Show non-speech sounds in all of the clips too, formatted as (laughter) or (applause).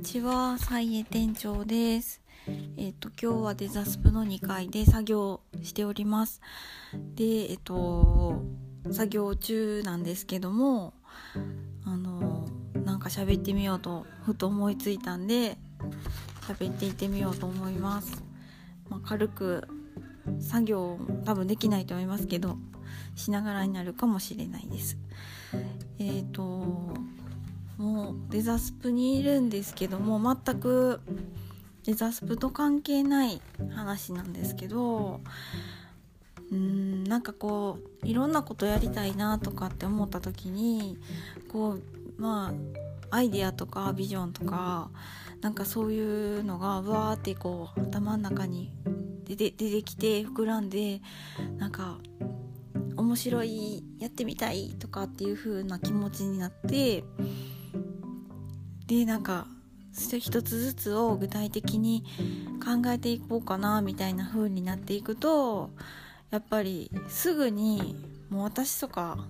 ちは、サイエ店長です。えっ、と、今日はデザスプの2階で作業しております。で、えっ、と、作業中なんですけども、あの、なんか喋ってみようと、ふと思いついたんで、喋っていってみようと思います。まあ、軽く作業多分できないと思いますけど、しながらになるかもしれないです。えっ、と、もうデザスプにいるんですけども全くデザスプと関係ない話なんですけどうんなんかこういろんなことやりたいなとかって思った時にこうまあアイデアとかビジョンとかなんかそういうのがわーってこう頭の中に出て出てきて膨らんでなんか面白いやってみたいとかっていう風な気持ちになってでなんか一つずつを具体的に考えていこうかなみたいな風になっていくとやっぱりすぐにもう私とか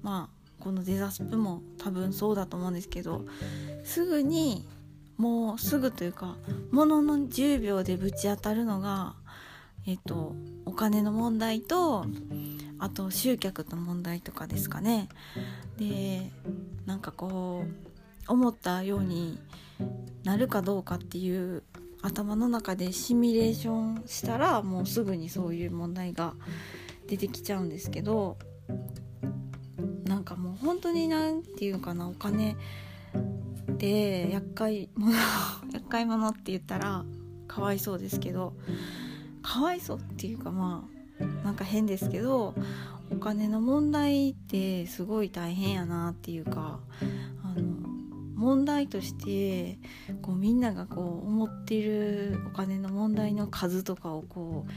まあこのデザスプも多分そうだと思うんですけどすぐにもうすぐというかものの10秒でぶち当たるのがえっとお金の問題とあと集客の問題とかですかね。でなんかこう思ったようになるかどうかっていう頭の中でシミュレーションしたらもうすぐにそういう問題が出てきちゃうんですけどなんかもう本当に何て言うかなお金って厄介者 (laughs) 厄介者って言ったらかわいそうですけどかわいそうっていうかまあなんか変ですけどお金の問題ってすごい大変やなっていうか問題としてこうみんながこう思っているお金の問題の数とかをこう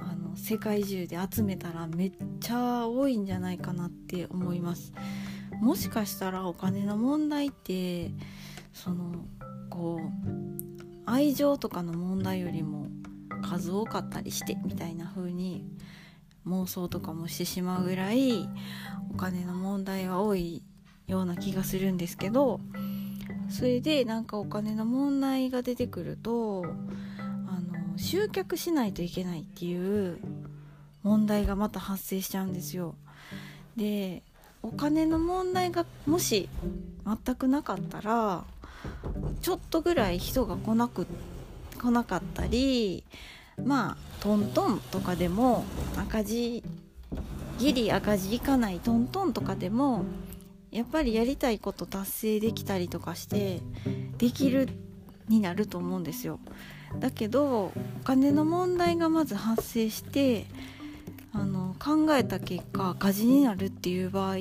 あの世界中で集めたらめっちゃ多いんじゃないかなって思います。もしかしたらお金の問題ってそのこう愛情とかの問題よりも数多かったりしてみたいな風に妄想とかもしてしまうぐらいお金の問題は多いような気がするんですけどそれでなんかお金の問題が出てくるとあの集客しないといけないっていう問題がまた発生しちゃうんですよ。でお金の問題がもし全くなかったらちょっとぐらい人が来なく来なかったりまあトントンとかでも赤字ギリ赤字いかないトントンとかでもやっぱりやりたいこと達成できたりとかしてできるになると思うんですよ。だけどお金の問題がまず発生してあの考えた結果赤字になるっていう場合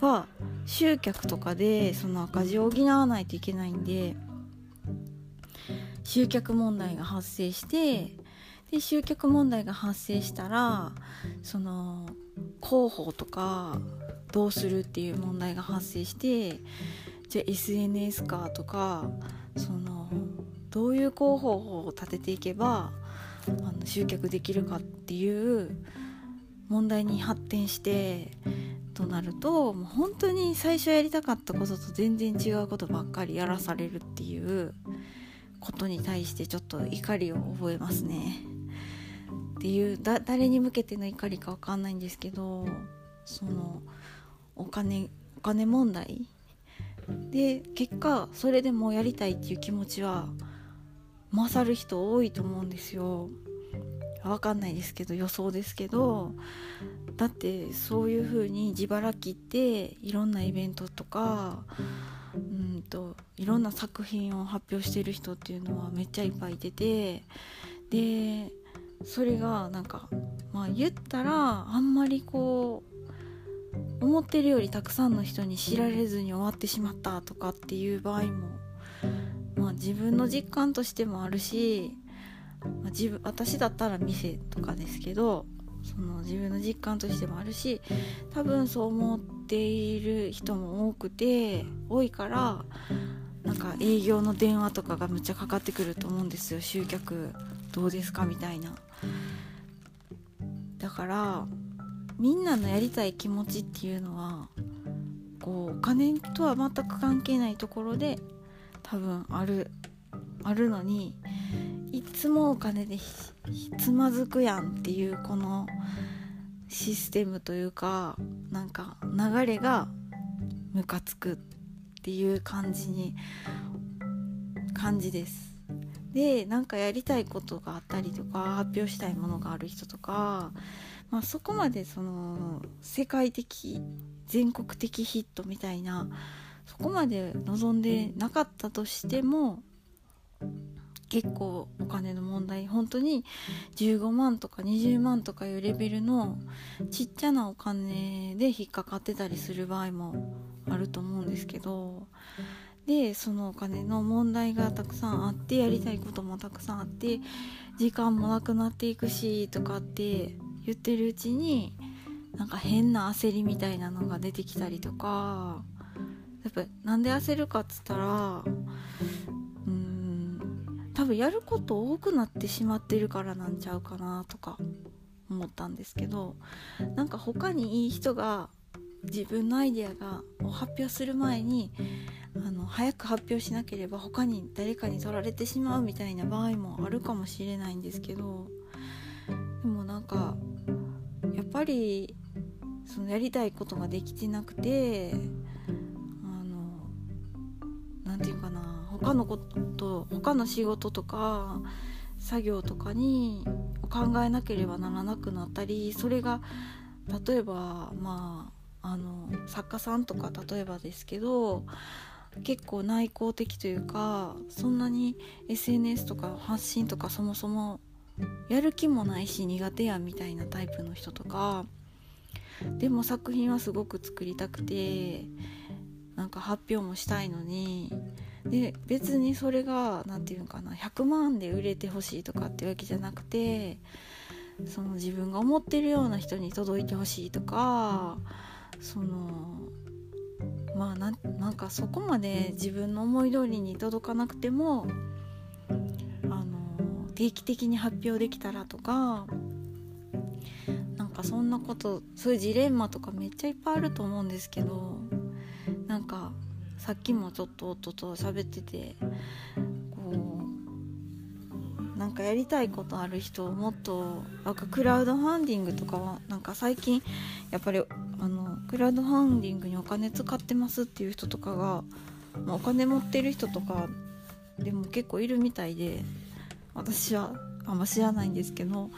は集客とかでその赤字を補わないといけないんで集客問題が発生してで集客問題が発生したらその広報とかどうするっていう問題が発生してじゃあ SNS かとかそのどういう広報を立てていけばあの集客できるかっていう問題に発展してとなるともう本当に最初やりたかったことと全然違うことばっかりやらされるっていうことに対してちょっと怒りを覚えますね。っていうだ誰に向けての怒りか分かんないんですけどそのお金お金問題？で結果それでもやりたいっていう気持ちは勝る人多いと思うんですよ。分かんないですけど予想ですけど。だってそういう風に自腹切っていろんなイベントとかうんといろんな作品を発表してる人っていうのはめっちゃいっぱいいててでそれがなんかまあ言ったらあんまりこう思ってるよりたくさんの人に知られずに終わってしまったとかっていう場合も、まあ、自分の実感としてもあるし、まあ、自分私だったら店とかですけどその自分の実感としてもあるし多分そう思っている人も多くて多いからなんか営業の電話とかがむっちゃかかってくると思うんですよ。集客どうですかみたいな。だからみんなのやりたい気持ちっていうのはこうお金とは全く関係ないところで多分あるあるのにいつもお金でつまずくやんっていうこのシステムというかなんか流れがムカつくっていう感じに感じです。でなんかやりたいことがあったりとか発表したいものがある人とか、まあ、そこまでその世界的全国的ヒットみたいなそこまで望んでなかったとしても結構お金の問題本当に15万とか20万とかいうレベルのちっちゃなお金で引っかかってたりする場合もあると思うんですけどでそのお金の問題がたくさんあってやりたいこともたくさんあって時間もなくなっていくしとかって言ってるうちになんか変な焦りみたいなのが出てきたりとかやっぱなんで焦るかっつったらうん多分やること多くなってしまってるからなんちゃうかなとか思ったんですけどなんか他にいい人が自分のアイデアがを発表する前にあの早く発表しなければ他に誰かに取られてしまうみたいな場合もあるかもしれないんですけどぱりそのやりたいことができてなくてあの何て言うかな他のこと他の仕事とか作業とかに考えなければならなくなったりそれが例えばまああの作家さんとか例えばですけど結構内向的というかそんなに SNS とか発信とかそもそもやる気もないし苦手やみたいなタイプの人とかでも作品はすごく作りたくてなんか発表もしたいのにで別にそれが何て言うのかな100万で売れてほしいとかってわけじゃなくてその自分が思ってるような人に届いてほしいとかそのまあなんかそこまで自分の思い通りに届かなくても定期的に発表できたらとかなんかそんなことそういうジレンマとかめっちゃいっぱいあると思うんですけどなんかさっきもちょっと夫と喋っててこうなんかやりたいことある人をもっとなんかクラウドファンディングとかはなんか最近やっぱりあのクラウドファンディングにお金使ってますっていう人とかが、まあ、お金持ってる人とかでも結構いるみたいで私はあんま知らないんですけど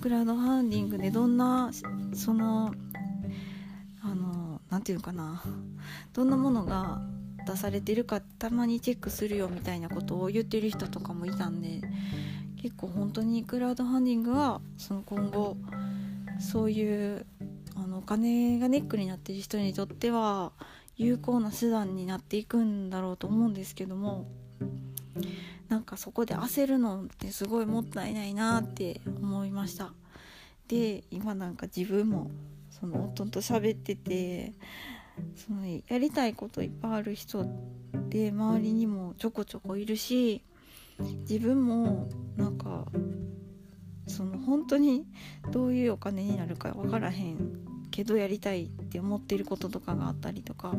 クラウドファンディングでどんなそのあの何て言うのかなどんなものが出されてるかたまにチェックするよみたいなことを言ってる人とかもいたんで結構本当にクラウドファンディングはその今後そういうあのお金がネックになってる人にとっては有効な手段になっていくんだろうと思うんですけどもなんかそこで焦るのってすごいもったいないなって思いました。で今なんか自分もその夫と喋っててそのやりたいこといっぱいある人で周りにもちょこちょこいるし自分もなんかその本当にどういうお金になるか分からへんけどやりたいって思ってることとかがあったりとか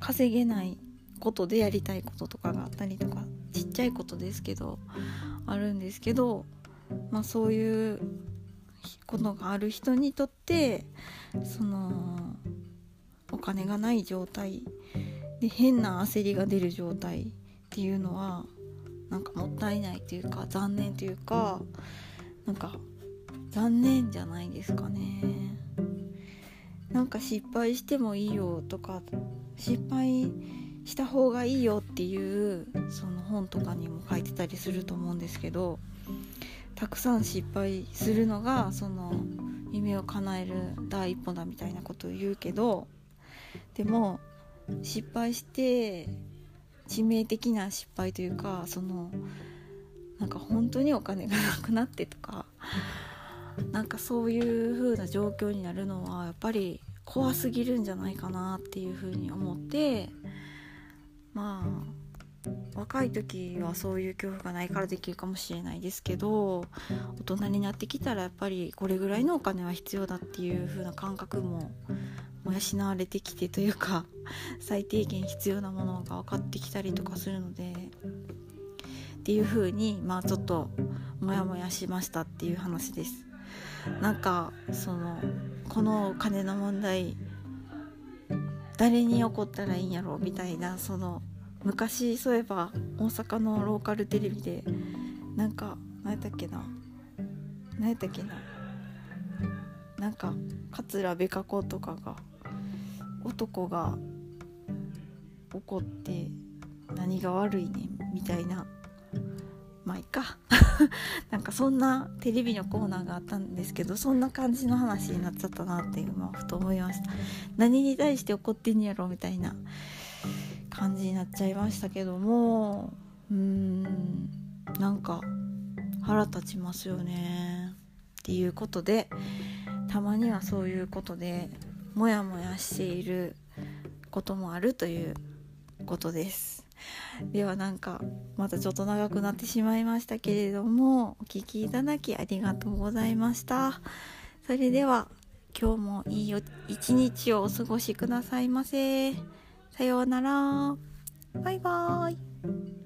稼げないことでやりたいこととかがあったりとかちっちゃいことですけどあるんですけどまあそういうことがある人にとってそのお金がない状態で変な焦りが出る状態っていうのはなんかもったいないというか残念というかなんか残念じゃないですかね。なんか失敗してもいいよとか失敗した方がいいよっていうその本とかにも書いてたりすると思うんですけどたくさん失敗するのがその夢を叶える第一歩だみたいなことを言うけどでも失敗して致命的な失敗というかそのなんか本当にお金がなくなってとかなんかそういう風な状況になるのはやっぱり怖すぎるんじゃないかなっていう風に思ってまあ若い時はそういう恐怖がないからできるかもしれないですけど大人になってきたらやっぱりこれぐらいのお金は必要だっていう風な感覚も養われてきてというか (laughs) 最低限必要なものが分かってきたりとかするのでっていう風にまあちょっとモヤモヤしましたっていう話です。なんかそのこのお金の問題誰に怒ったらいいんやろみたいなその昔そういえば大阪のローカルテレビでなんか何やったっけな何やったっけななんか桂べか子とかが男が怒って何が悪いねんみたいな。まあいいか。(laughs) なんかそんなテレビのコーナーがあったんですけどそんな感じの話になっちゃったなっていうふと思いました。何に対して怒ってんやろみたいな感じになっちゃいましたけどもうーんなんか腹立ちますよね。っていうことでたまにはそういうことでモヤモヤしていることもあるということです。ではなんかまたちょっと長くなってしまいましたけれどもお聴きいただきありがとうございました。それでは今日もいい一日をお過ごしくださいませ。さようなら。バイバーイ。